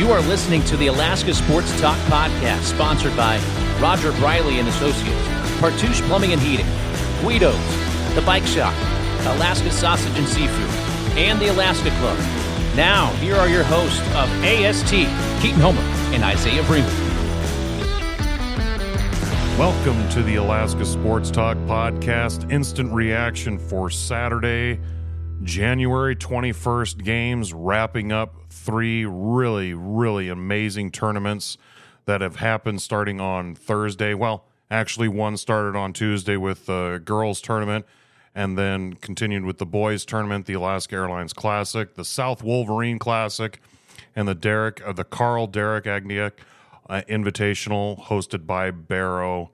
You are listening to the Alaska Sports Talk Podcast, sponsored by Roger Briley and Associates, Partusch Plumbing and Heating, Guido's, The Bike Shop, Alaska Sausage and Seafood, and the Alaska Club. Now, here are your hosts of AST, Keaton Homer and Isaiah Bremer. Welcome to the Alaska Sports Talk Podcast, instant reaction for Saturday, January 21st games, wrapping up three really, really amazing tournaments that have happened starting on Thursday. Well, actually, one started on Tuesday with the girls' tournament and then continued with the boys' tournament, the Alaska Airlines Classic, the South Wolverine Classic, and the Derek, uh, the Karl Derek Ahgeak uh, Invitational hosted by Barrow.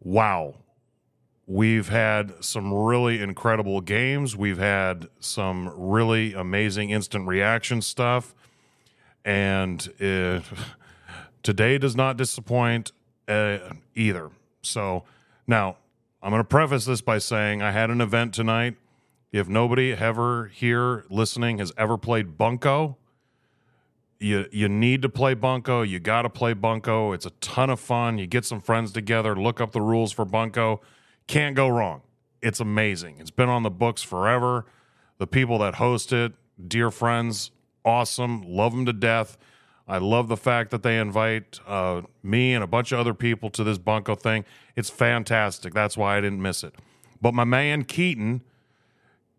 Wow. We've had some really incredible games. We've had some really amazing instant reaction stuff. And uh, today does not disappoint uh, either. So now I'm going to preface this by saying I had an event tonight. If nobody ever here listening has ever played Bunko, you you need to play Bunko. You got to play Bunko. It's a ton of fun. You get some friends together, look up the rules for Bunko. Can't go wrong. It's amazing. It's been on the books forever. The people that host it, dear friends, awesome. Love them to death. I love the fact that they invite uh, me and a bunch of other people to this Bunko thing. It's fantastic. That's why I didn't miss it. But my man Keaton,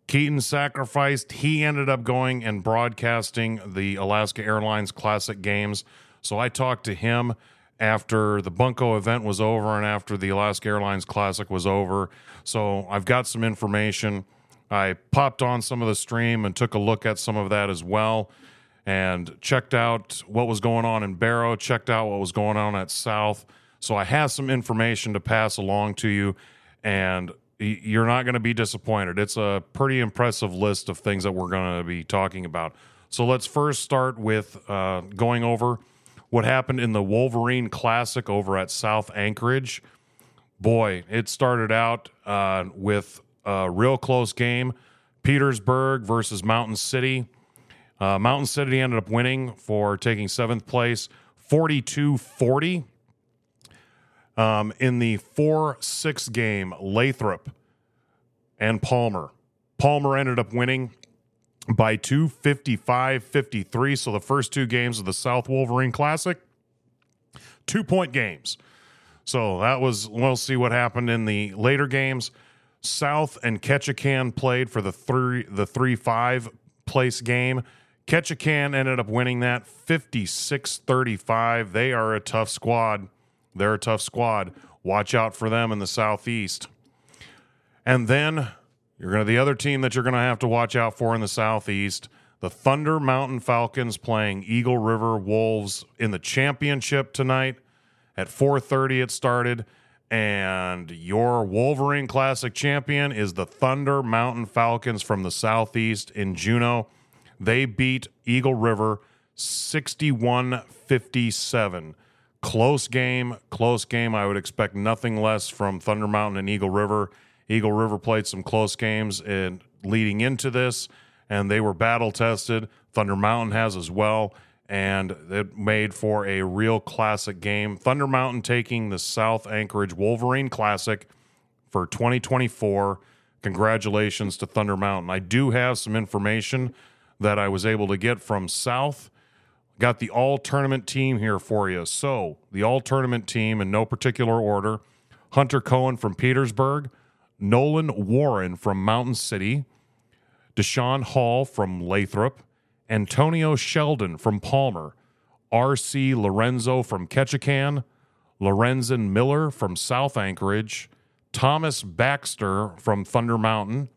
Keaton sacrificed. He ended up going and broadcasting the Alaska Airlines Classic Games. So I talked to him after the Bunko event was over and after the Alaska Airlines Classic was over. So I've got some information. I popped on some of the stream and took a look at some of that as well and checked out what was going on in Barrow, checked out what was going on at South. So I have some information to pass along to you. And you're not going to be disappointed. It's a pretty impressive list of things that we're going to be talking about. So let's first start with uh, going over what happened in the Wolverine Classic over at South Anchorage. Boy, it started out uh, with a real close game Petersburg versus Mountain City. Uh, Mountain City ended up winning for taking seventh place 42 40. Um, in the 4 6 game, Lathrop and Palmer. Palmer ended up winning by 255 53. So the first two games of the South Wolverine Classic, two point games. So that was, we'll see what happened in the later games. South and Ketchikan played for the three the three five place game. Ketchikan ended up winning that 56 35. They are a tough squad. They're a tough squad. Watch out for them in the Southeast. And then you're going to the other team that you're going to have to watch out for in the Southeast, the Thunder Mountain Falcons playing Eagle River Wolves in the championship tonight. At 4:30 it started and your Wolverine Classic champion is the Thunder Mountain Falcons from the Southeast in Juneau. They beat Eagle River 61 57. Close game, close game. I would expect nothing less from Thunder Mountain and Eagle River. Eagle River played some close games in leading into this, and they were battle tested. Thunder Mountain has as well, and it made for a real classic game. Thunder Mountain taking the South Anchorage Wolverine Classic for 2024. Congratulations to Thunder Mountain. I do have some information that I was able to get from South Got the all tournament team here for you. So, the all tournament team in no particular order Hunter Cohen from Petersburg, Nolan Warren from Mountain City, Deshaun Hall from Lathrop, Antonio Sheldon from Palmer, R.C. Lorenzo from Ketchikan, Lorenzen Miller from South Anchorage, Thomas Baxter from Thunder Mountain,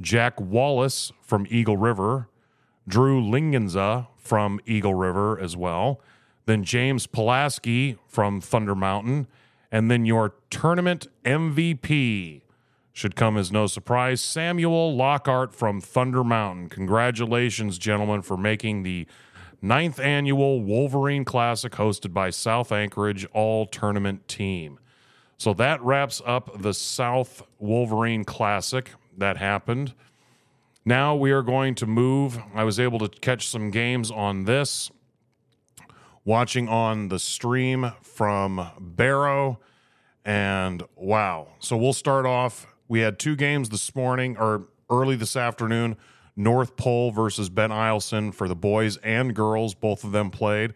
Jack Wallace from Eagle River, Drew Lingenza from Eagle River as well. Then James Pulaski from Thunder Mountain. And then your tournament MVP should come as no surprise Samuel Lockhart from Thunder Mountain. Congratulations, gentlemen, for making the ninth annual Wolverine Classic hosted by South Anchorage All Tournament Team. So that wraps up the South Wolverine Classic that happened. Now we are going to move. I was able to catch some games on this. watching on the stream from Barrow. And wow. So we'll start off. We had two games this morning or early this afternoon North Pole versus Ben Eielson for the boys and girls. Both of them played.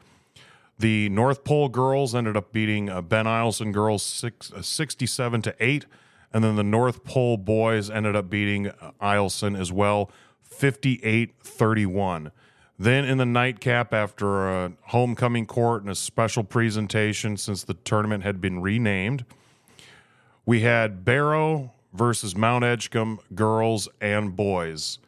The North Pole girls ended up beating uh, Ben Eielson girls six, uh, 67 to 8. And then the North Pole boys ended up beating uh, Eielson as well, 58 31. Then in the nightcap, after a homecoming court and a special presentation since the tournament had been renamed, we had Barrow versus Mount Edgecombe girls and boys.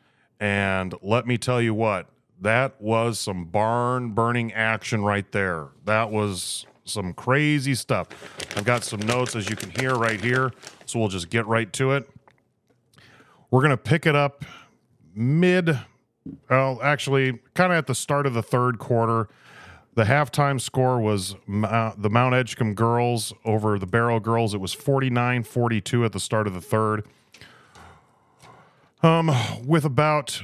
And let me tell you what, that was some barn burning action right there. That was some crazy stuff. I've got some notes, as you can hear right here. So we'll just get right to it. We're going to pick it up mid well, actually, kind of at the start of the third quarter, the halftime score was the Mount Edgecombe girls over the Barrow girls. It was 49 42 at the start of the third. Um, with about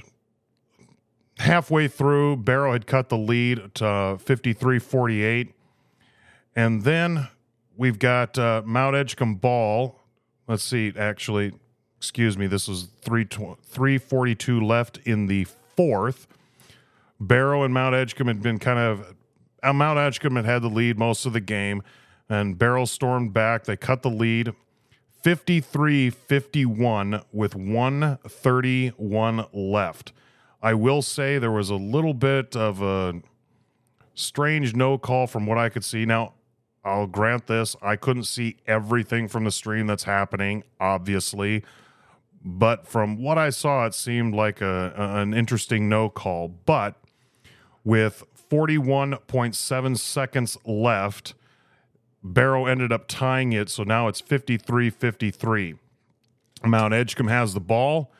halfway through, Barrow had cut the lead to 53 48. And then we've got uh, Mount Edgecombe ball. Let's see, actually, excuse me, this was 3 342 left in the fourth. Barrow and Mount Edgecombe had been kind of Uh, Mount Edgecombe had the lead most of the game, and Barrow stormed back. They cut the lead 53 51 with 131 left. I will say there was a little bit of a strange no call from what I could see. Now, I'll grant this, I couldn't see everything from the stream that's happening, obviously but from what I saw, it seemed like a, an interesting no call. But with 41.7 seconds left, Barrow ended up tying it. So now it's 53 53. Mount Edgecombe has the ball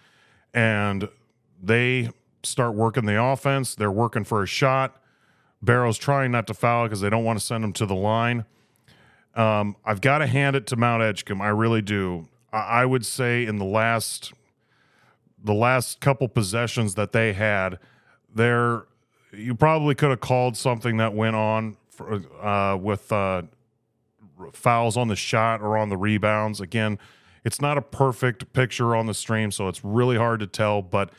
and they start working the offense. They're working for a shot. Barrow's trying not to foul because they don't want to send him to the line. Um, I've got to hand it to Mount Edgecombe. I really do. I would say in the last the last couple possessions that they had, there you probably could have called something that went on for, uh, with uh, fouls on the shot or on the rebounds. Again, it's not a perfect picture on the stream, so it's really hard to tell. But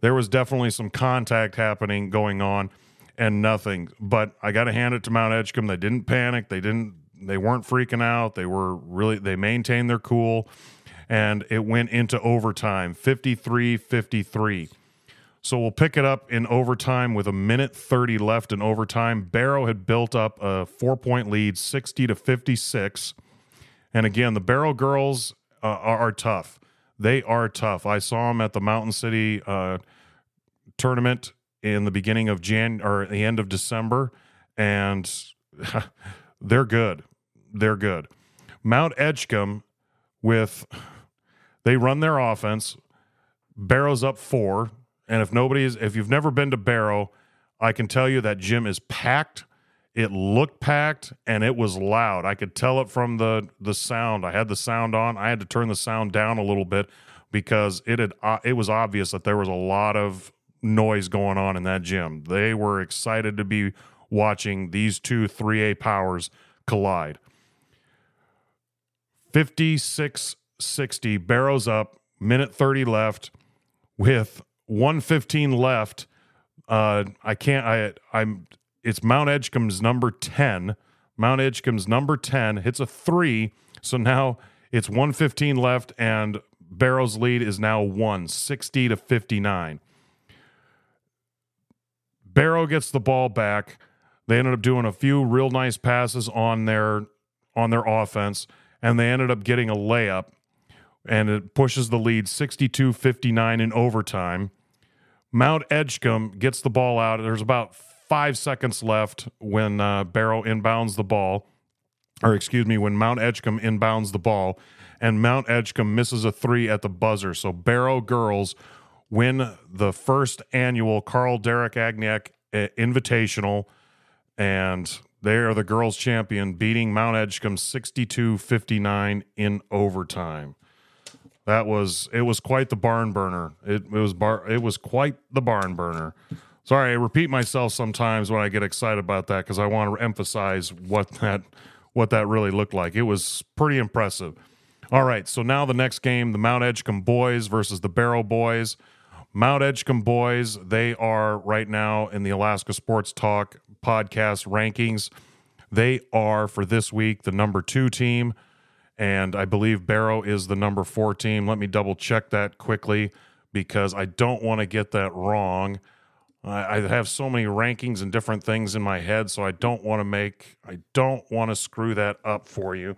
there was definitely some contact happening going on, and nothing. But I got to hand it to Mount Edgecombe. They didn't panic. They didn't. They weren't freaking out. They were really. They maintained their cool and it went into overtime 53 53. So we'll pick it up in overtime with a minute 30 left in overtime. Barrow had built up a four point lead, 60 to 56. And again, the Barrow girls uh, are, are, tough. They are tough. I saw them at the Mountain City uh, tournament in the beginning of Jan or the end of December, and they're good. They're good. Mount Edgecombe with they run their offense. Barrow's up four. And if nobody's, if you've never been to Barrow, I can tell you that gym is packed. It looked packed and it was loud. I could tell it from the the sound. I had the sound on. I had to turn the sound down a little bit because it had uh, it was obvious that there was a lot of noise going on in that gym. They were excited to be watching these two 3A powers collide. 56 60, Barrows up, minute 30 left with 115 left. Uh, I can't, I, I'm, it's Mount Edgecombe's number 10. Mount Edgecombe's number 10 hits a three. So now it's 115 left, and Barrow's lead is now 160 to 59. Barrow gets the ball back. They ended up doing a few real nice passes on their on their offense, and they ended up getting a layup and it pushes the lead 62 59 in overtime. Mount Edgecombe gets the ball out. There's about five seconds left when uh, Barrow inbounds the ball, or excuse me, when Mount Edgecombe inbounds the ball, and Mount Edgecombe misses a three at the buzzer. So Barrow girls win the first annual Karl Derek Ahgeak uh, Invitational, and they are the girls' champion, beating Mount Edgecombe 62 59 in overtime. That was it was quite the barn burner. It, it was bar it was quite the barn burner. Sorry, I repeat myself sometimes when I get excited about that because I want to emphasize what that what that really looked like. It was pretty impressive. All right, so now the next game, the Mount Edgecombe boys versus the Barrow boys. Mount Edgecombe boys, they are right now in the Alaska Sports Talk podcast rankings. They are for this week the number two team, and I believe Barrow is the number four team. Let me double check that quickly because I don't want to get that wrong. I, I have so many rankings and different things in my head, so I don't want to make, I don't want to screw that up for you.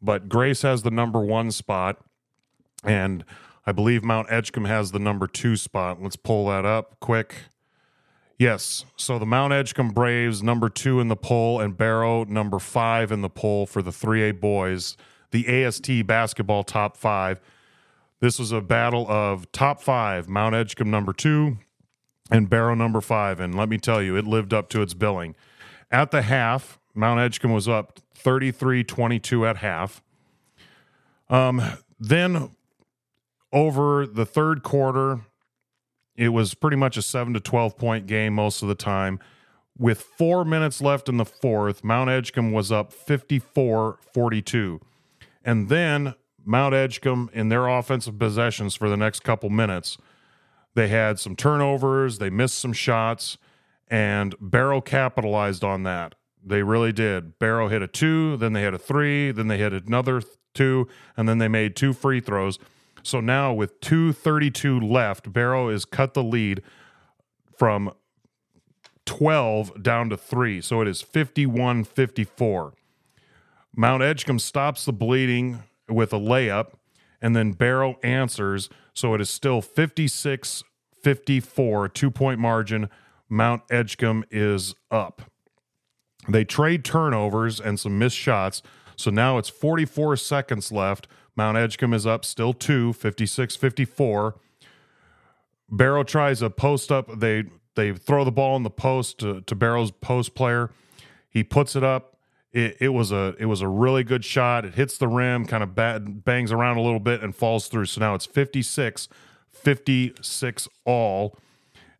But Grace has the number one spot, and I believe Mount Edgecombe has the number two spot. Let's pull that up quick. Yes. So the Mount Edgecombe Braves, number two in the poll, and Barrow, number five in the poll for the 3A boys, the AST basketball top five. This was a battle of top five Mount Edgecombe number two and Barrow number five. And let me tell you, it lived up to its billing. At the half, Mount Edgecombe was up 33 22 at half. Um, then over the third quarter, it was pretty much a 7 to 12 point game most of the time. With four minutes left in the fourth, Mount Edgecombe was up 54 42. And then Mount Edgecombe, in their offensive possessions for the next couple minutes, they had some turnovers, they missed some shots, and Barrow capitalized on that. They really did. Barrow hit a two, then they hit a three, then they hit another two, and then they made two free throws. So now with 232 left, Barrow is cut the lead from 12 down to 3. So it is 51 54. Mount Edgecombe stops the bleeding with a layup, and then Barrow answers. So it is still 56 54, two point margin. Mount Edgecombe is up. They trade turnovers and some missed shots. So now it's 44 seconds left. Mount Edgecombe is up still two, 56 54. Barrow tries a post up. They they throw the ball in the post to, to Barrow's post player. He puts it up. It, it, was a it was a really good shot. It hits the rim, kind of bat, bangs around a little bit, and falls through. So now it's 56 56 all.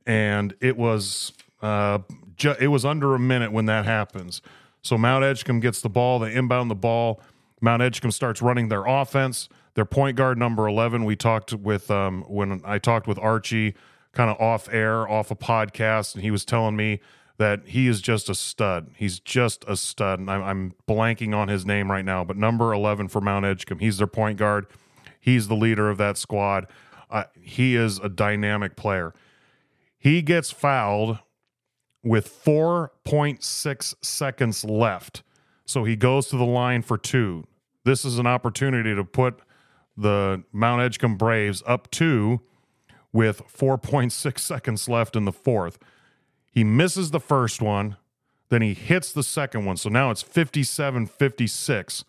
And it was uh, ju- it was under a minute when that happens. So Mount Edgecombe gets the ball, they inbound the ball. Mount Edgecombe starts running their offense. Their point guard number 11, we talked with um, when I talked with Archie kind of off air, off a podcast, and he was telling me that he is just a stud. He's just a stud. And I'm, I'm blanking on his name right now, but number 11 for Mount Edgecombe, he's their point guard. He's the leader of that squad. Uh, he is a dynamic player. He gets fouled with 4.6 seconds left. So he goes to the line for two. This is an opportunity to put the Mount Edgecombe Braves up two with 4.6 seconds left in the fourth. He misses the first one, then he hits the second one. So now it's 57 56,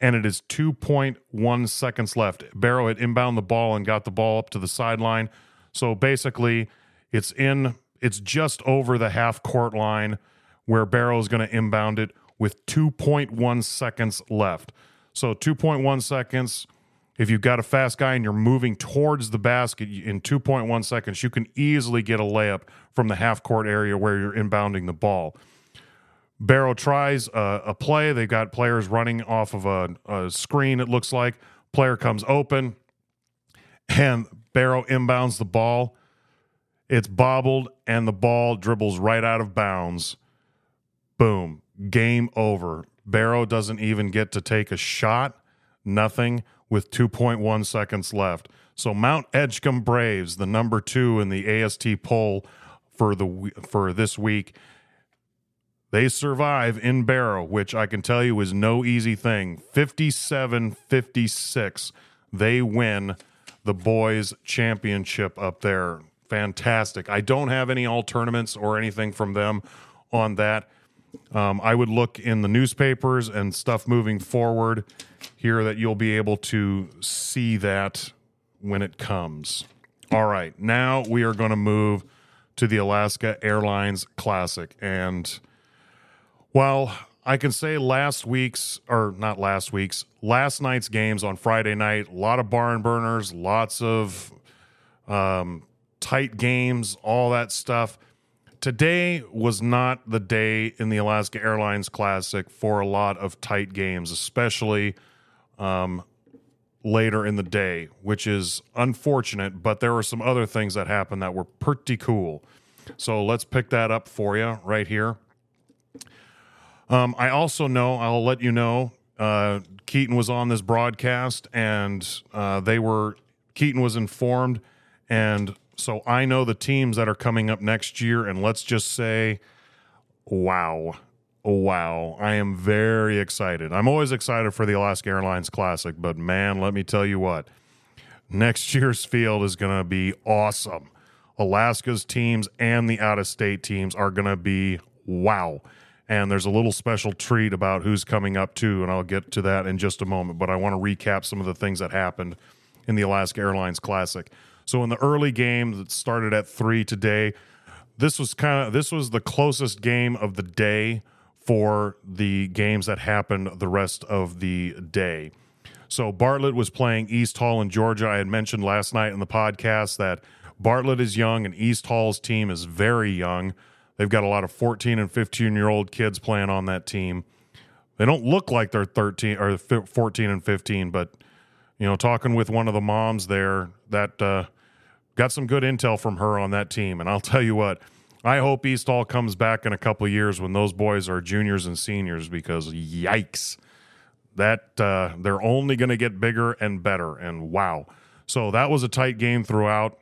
and it is 2.1 seconds left. Barrow had inbound the ball and got the ball up to the sideline. So basically, it's in it's just over the half court line where Barrow is going to inbound it with 2.1 seconds left. So 2.1 seconds. If you've got a fast guy and you're moving towards the basket in 2.1 seconds, you can easily get a layup from the half court area where you're inbounding the ball. Barrow tries a, a play. They've got players running off of a, a screen, it looks like. Player comes open, and Barrow inbounds the ball it's bobbled and the ball dribbles right out of bounds. Boom. Game over. Barrow doesn't even get to take a shot. Nothing with 2.1 seconds left. So Mount Edgecombe Braves, the number two in the AST poll for the for this week, they survive in Barrow, which I can tell you is no easy thing. 57-56. They win the boys championship up there fantastic. I don't have any all tournaments or anything from them on that. Um, I would look in the newspapers and stuff moving forward here that you'll be able to see that when it comes. All right, now we are going to move to the Alaska Airlines Classic. And while I can say last week's, or not last week's, last night's games on Friday night, a lot of barn burners, lots of um, tight games, all that stuff. Today was not the day in the Alaska Airlines Classic for a lot of tight games, especially um, later in the day, which is unfortunate. But there were some other things that happened that were pretty cool. So let's pick that up for you right here. Um, I also know, I'll let you know, uh, Keaton was on this broadcast and uh, they were, Keaton was informed. And so I know the teams that are coming up next year. And let's just say, wow. Oh, wow. I am very excited. I'm always excited for the Alaska Airlines Classic, but man, let me tell you what, next year's field is going to be awesome. Alaska's teams and the out of state teams are going to be wow. And there's a little special treat about who's coming up too, and I'll get to that in just a moment. But I want to recap some of the things that happened in the Alaska Airlines Classic. So in the early game that started at three today, this was kind of this was the closest game of the day for the games that happened the rest of the day. So Bartlett was playing East Hall in Georgia. I had mentioned last night in the podcast that Bartlett is young and East Hall's team is very young. They've got a lot of 14 and 15 year old kids playing on that team. They don't look like they're 13 or 14 and 15, but you know, talking with one of the moms there, that uh, got some good intel from her on that team. And I'll tell you what, I hope East Hall comes back in a couple years when those boys are juniors and seniors because yikes, that uh, they're only going to get bigger and better. And wow. So that was a tight game throughout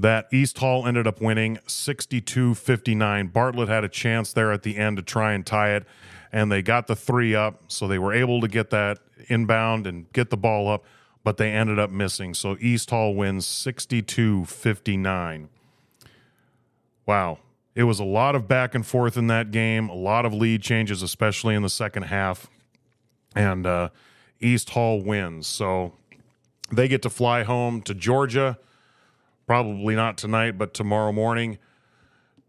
that East Hall ended up winning 62 59. Bartlett had a chance there at the end to try and tie it, and they got the three up. So they were able to get that inbound and get the ball up, but they ended up missing. So East Hall wins 62 59. Wow. It was a lot of back and forth in that game, a lot of lead changes, especially in the second half. And uh, East Hall wins. So they get to fly home to Georgia probably not tonight, but tomorrow morning.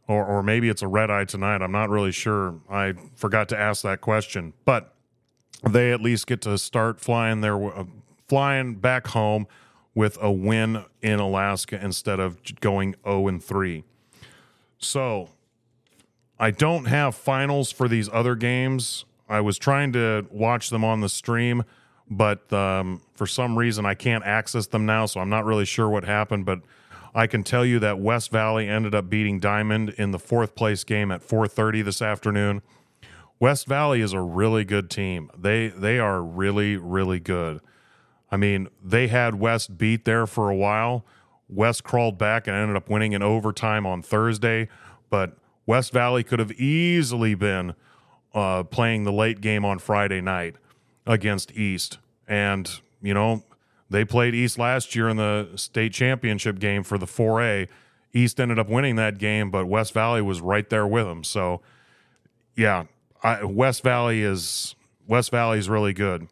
Or, or maybe it's a red eye tonight. I'm not really sure. I forgot to ask that question, but they at least get to start flying their uh, flying back home with a win in Alaska instead of going 0 and 3. So I don't have finals for these other games. I was trying to watch them on the stream, but um, for some reason I can't access them now, so I'm not really sure what happened. But I can tell you that West Valley ended up beating Diamond in the fourth place game at 4:30 this afternoon. West Valley is a really good team. They they are really really good. I mean, they had West beat there for a while. West crawled back and ended up winning in overtime on Thursday, but West Valley could have easily been uh, playing the late game on Friday night against East. And, you know, they played East last year in the state championship game for the 4A. East ended up winning that game, but West Valley was right there with them. So, yeah, I, West Valley is West Valley is really good.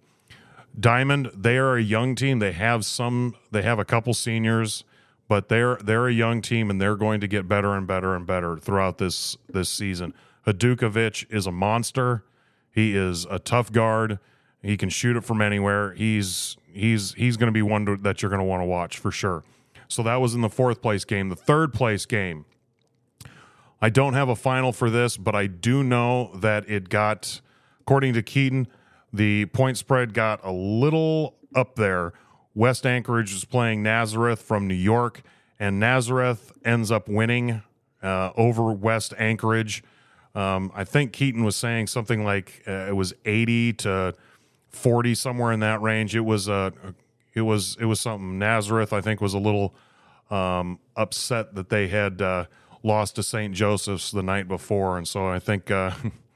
Diamond, they are a young team. They have some. They have a couple seniors, but they're they're a young team, and they're going to get better and better and better throughout this this season. Hadukovic is a monster. He is a tough guard. He can shoot it from anywhere. He's he's he's going to be one to, that you're going to want to watch for sure. So that was in the fourth place game. The third place game. I don't have a final for this, but I do know that it got, according to Keaton, the point spread got a little up there. West Anchorage was playing Nazareth from New York, and Nazareth ends up winning uh, over West Anchorage. Um, I think Keaton was saying something like uh, it was 80 to 40 somewhere in that range. It was a uh, it was it was something. Nazareth I think was a little um, upset that they had uh, lost to St. Joseph's the night before, and so I think uh,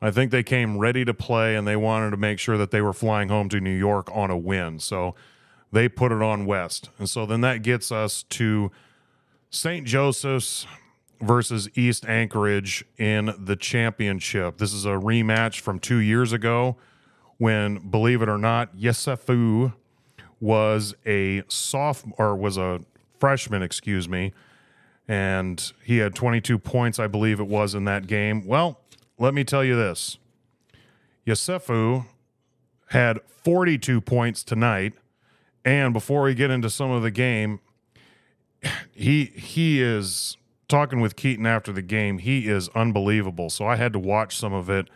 I think they came ready to play and they wanted to make sure that they were flying home to New York on a win. So they put it on West, and so then that gets us to St. Joseph's versus East Anchorage in the championship. This is a rematch from two years ago when, believe it or not, Yessoufou was a sophomore or was a freshman, excuse me, and he had 22 points, I believe it was in that game. Well, let me tell you this: Yessoufou had 42 points tonight, and before we get into some of the game, he he is talking with Keaton after the game. He is unbelievable. So I had to watch some of it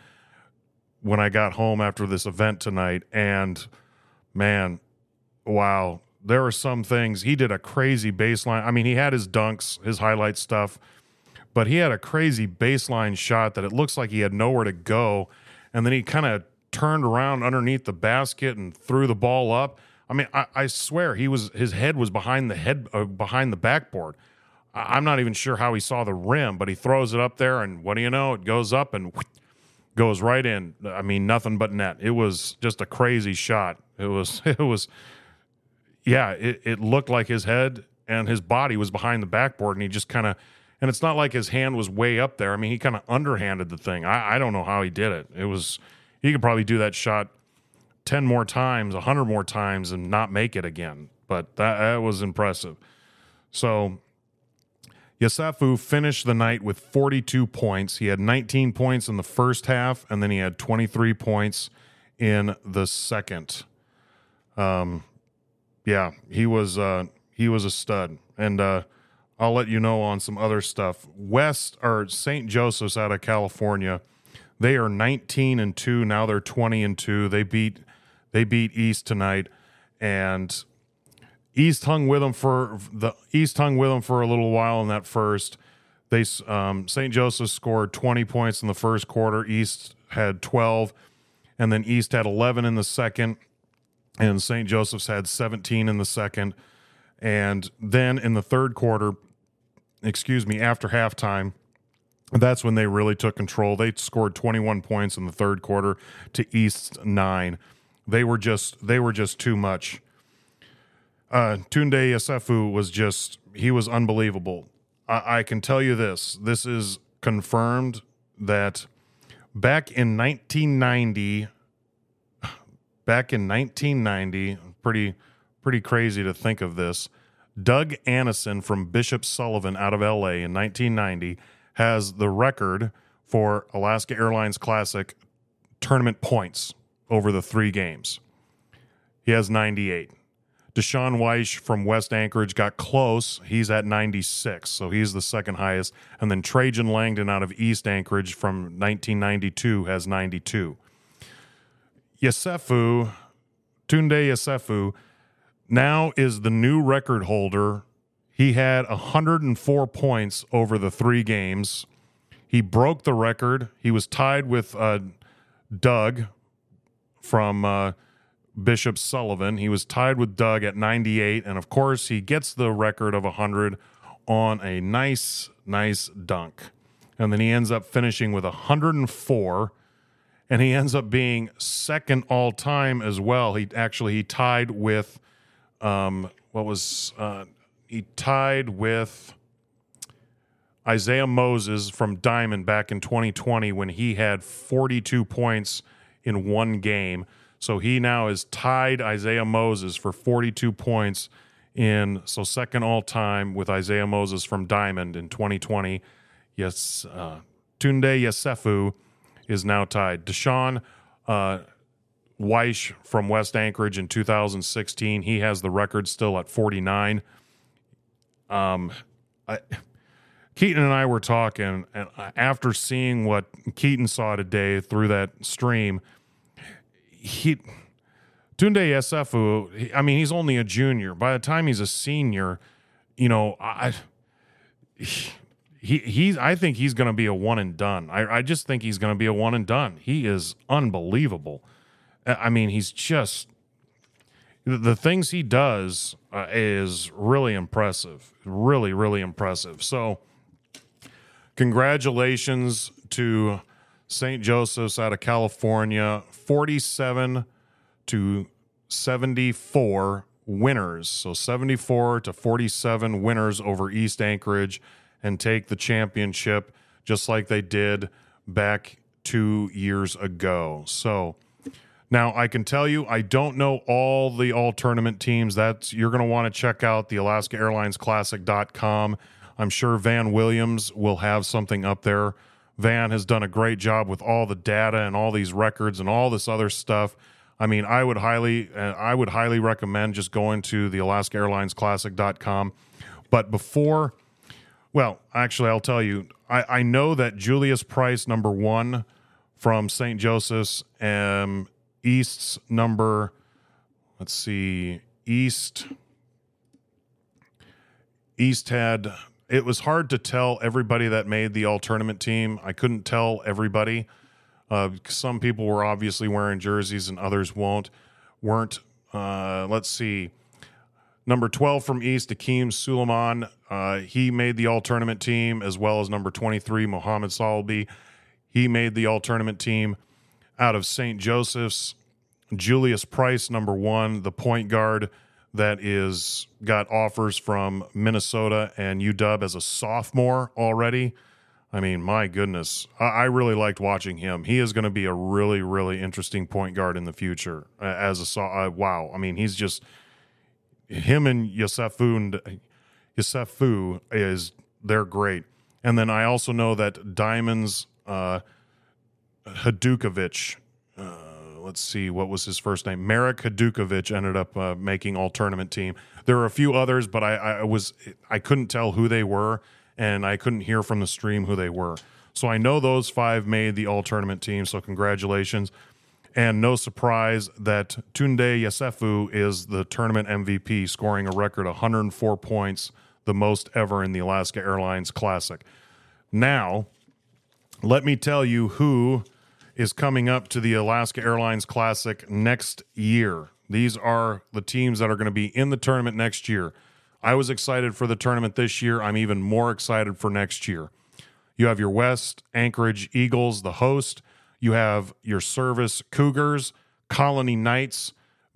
when I got home after this event tonight, and man, wow, there are some things he did a crazy baseline. I mean, he had his dunks, his highlight stuff, but he had a crazy baseline shot that it looks like he had nowhere to go, and then he kind of turned around underneath the basket and threw the ball up. I mean, I, I swear he was his head was behind the head uh, behind the backboard. I, I'm not even sure how he saw the rim, but he throws it up there, and what do you know? It goes up and goes right in. I mean, nothing but net. It was just a crazy shot. It was it was yeah, it, it looked like his head and his body was behind the backboard, and he just kind of and it's not like his hand was way up there. I mean, he kind of underhanded the thing. I, I don't know how he did it. It was he could probably do that shot ten more times, a hundred more times, and not make it again. But that, that was impressive. So Yessoufou finished the night with 42 points. He had 19 points in the first half, and then he had 23 points in the second. Um, yeah, he was uh, he was a stud, and uh, I'll let you know on some other stuff. West or St. Joseph's out of California, they are 19 and two now. They're 20 and two. They beat they beat East tonight, and East hung with them for the East hung with them for a little while in that first. They um, St. Joseph scored 20 points in the first quarter. East had 12, and then East had 11 in the second, and St. Joseph's had 17 in the second. And then in the third quarter, excuse me, after halftime, that's when they really took control. They scored 21 points in the third quarter to East's nine. They were just they were just too much uh, Tounde Yessoufou was just, he was unbelievable. I, I can tell you this this is confirmed that back in 1990, back in 1990, pretty, pretty crazy to think of this. Doug Annison from Bishop Sullivan out of LA in 1990 has the record for Alaska Airlines Classic tournament points over the three games. He has 98. Deshaun Weish from West Anchorage got close. He's at 96, so he's the second highest. And then Trajan Langdon out of East Anchorage from 1992 has 92. Yessoufou, Tounde Yessoufou, now is the new record holder. He had 104 points over the three games. He broke the record. He was tied with uh, Doug from. Uh, Bishop Sullivan. He was tied with Doug at 98. And of course, he gets the record of 100 on a nice, nice dunk. And then he ends up finishing with 104. And he ends up being second all time as well. He actually he tied with um, what was uh, he tied with Isaiah Moses from Diamond back in 2020 when he had 42 points in one game. So he now is tied Isaiah Moses for 42 points in so second all time with Isaiah Moses from Diamond in 2020. Yes, uh, Tounde Yessoufou is now tied. Deshaun uh, Weish from West Anchorage in 2016. He has the record still at 49. Um, I, Keaton and I were talking, and after seeing what Keaton saw today through that stream, he Tounde Yessoufou, I mean, he's only a junior. By the time he's a senior, you know, I he he's I think he's going to be a one and done. I I just think he's going to be a one and done. He is unbelievable. I mean, he's just the things he does uh, is really impressive. Really, really impressive. So, congratulations to St. Joseph's out of California, 47 to 74 winners. So 74 to 47 winners over East Anchorage and take the championship just like they did back two years ago. So now I can tell you I don't know all the all tournament teams. That's you're going to want to check out the Alaska Airlines Classic.com. I'm sure Van Williams will have something up there Van has done a great job with all the data and all these records and all this other stuff. I mean, I would highly, uh, I would highly recommend just going to the Alaska Airlines Classic.com. But before, well, actually, I'll tell you, I, I know that Julius Price, number one from St. Joseph's, and East's number, let's see, East. East had it was hard to tell everybody that made the all tournament team. I couldn't tell everybody. Uh, some people were obviously wearing jerseys and others won't weren't. Uh, let's see. Number 12 from East, Akeem Suleiman. Uh, he made the all tournament team, as well as number 23, Mohammed Salbi. He made the all tournament team out of St. Joseph's. Julius Price, number one, the point guard that is got offers from Minnesota and UW as a sophomore already. I mean, my goodness, I, I really liked watching him. He is going to be a really, really interesting point guard in the future. Uh, as a so, uh, wow, I mean, he's just him and Yessoufou Yessoufou is they're great. And then I also know that Diamonds uh, Hadukovic let's see, what was his first name? Marek Hadukovic ended up uh, making all tournament team. There were a few others, but I, I was I couldn't tell who they were, and I couldn't hear from the stream who they were. So I know those five made the all tournament team. So congratulations. And no surprise that Tounde Yessoufou is the tournament MVP, scoring a record 104 points, the most ever in the Alaska Airlines Classic. Now, let me tell you who is coming up to the Alaska Airlines Classic next year. These are the teams that are going to be in the tournament next year. I was excited for the tournament this year. I'm even more excited for next year. You have your West Anchorage Eagles, the host. You have your Service Cougars, Colony Knights,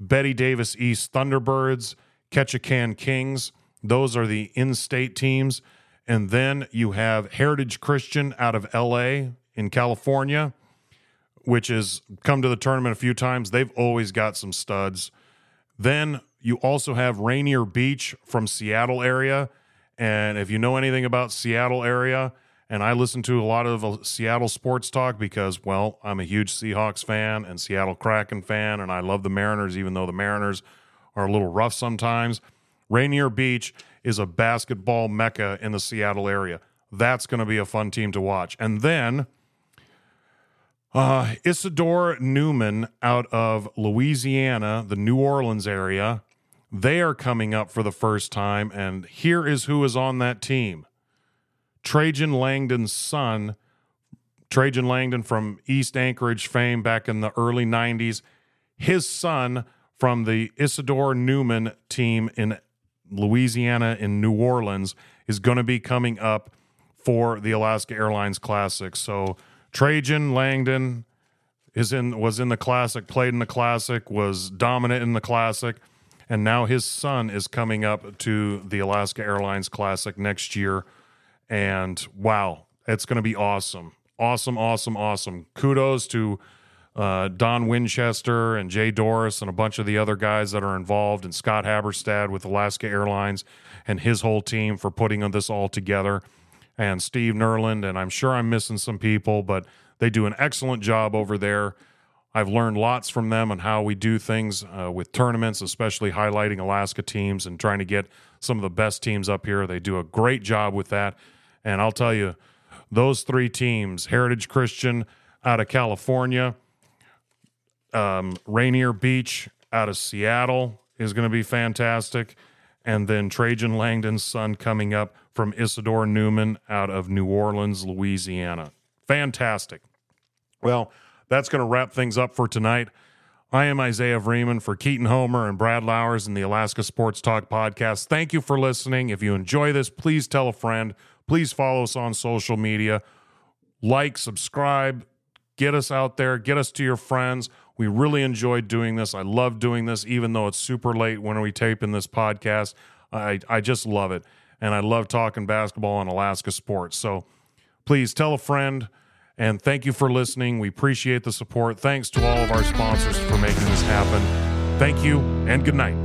Bettye Davis East Thunderbirds, Ketchikan Kings. Those are the in state teams. And then you have Heritage Christian out of LA in California which has come to the tournament a few times. They've always got some studs. Then you also have Rainier Beach from Seattle area. And if you know anything about Seattle area, and I listen to a lot of uh, Seattle sports talk because, well, I'm a huge Seahawks fan and Seattle Kraken fan, and I love the Mariners, even though the Mariners are a little rough sometimes. Rainier Beach is a basketball mecca in the Seattle area. That's going to be a fun team to watch. And then uh, Isidore Newman out of Louisiana, the New Orleans area, they are coming up for the first time. And here is who is on that team Trajan Langdon's son, Trajan Langdon from East Anchorage fame back in the early 90s. His son from the Isidore Newman team in Louisiana in New Orleans is going to be coming up for the Alaska Airlines Classic. So, Trajan Langdon is in was in the classic, played in the classic, was dominant in the classic, and now his son is coming up to the Alaska Airlines Classic next year. And wow, it's going to be awesome. Awesome, awesome, awesome. Kudos to uh, Don Winchester and Jay Doris and a bunch of the other guys that are involved, and Scott Haberstad with Alaska Airlines and his whole team for putting this all together and Steve Nerland, and I'm sure I'm missing some people, but they do an excellent job over there. I've learned lots from them on how we do things uh, with tournaments, especially highlighting Alaska teams and trying to get some of the best teams up here. They do a great job with that. And I'll tell you, those three teams Heritage Christian out of California, um, Rainier Beach out of Seattle is going to be fantastic. And then Trajan Langdon's son coming up from Isidore Newman out of New Orleans, Louisiana. Fantastic. Well, that's going to wrap things up for tonight. I am Isaiah Vreeman for Keaton Homer and Brad Lowers in the Alaska Sports Talk podcast. Thank you for listening. If you enjoy this, please tell a friend. Please follow us on social media. Like, subscribe, get us out there, get us to your friends. We really enjoyed doing this. I love doing this, even though it's super late when we tape in this podcast. I, I just love it and I love talking basketball and Alaska sports. So please tell a friend. And thank you for listening. We appreciate the support. Thanks to all of our sponsors for making this happen. Thank you and good night.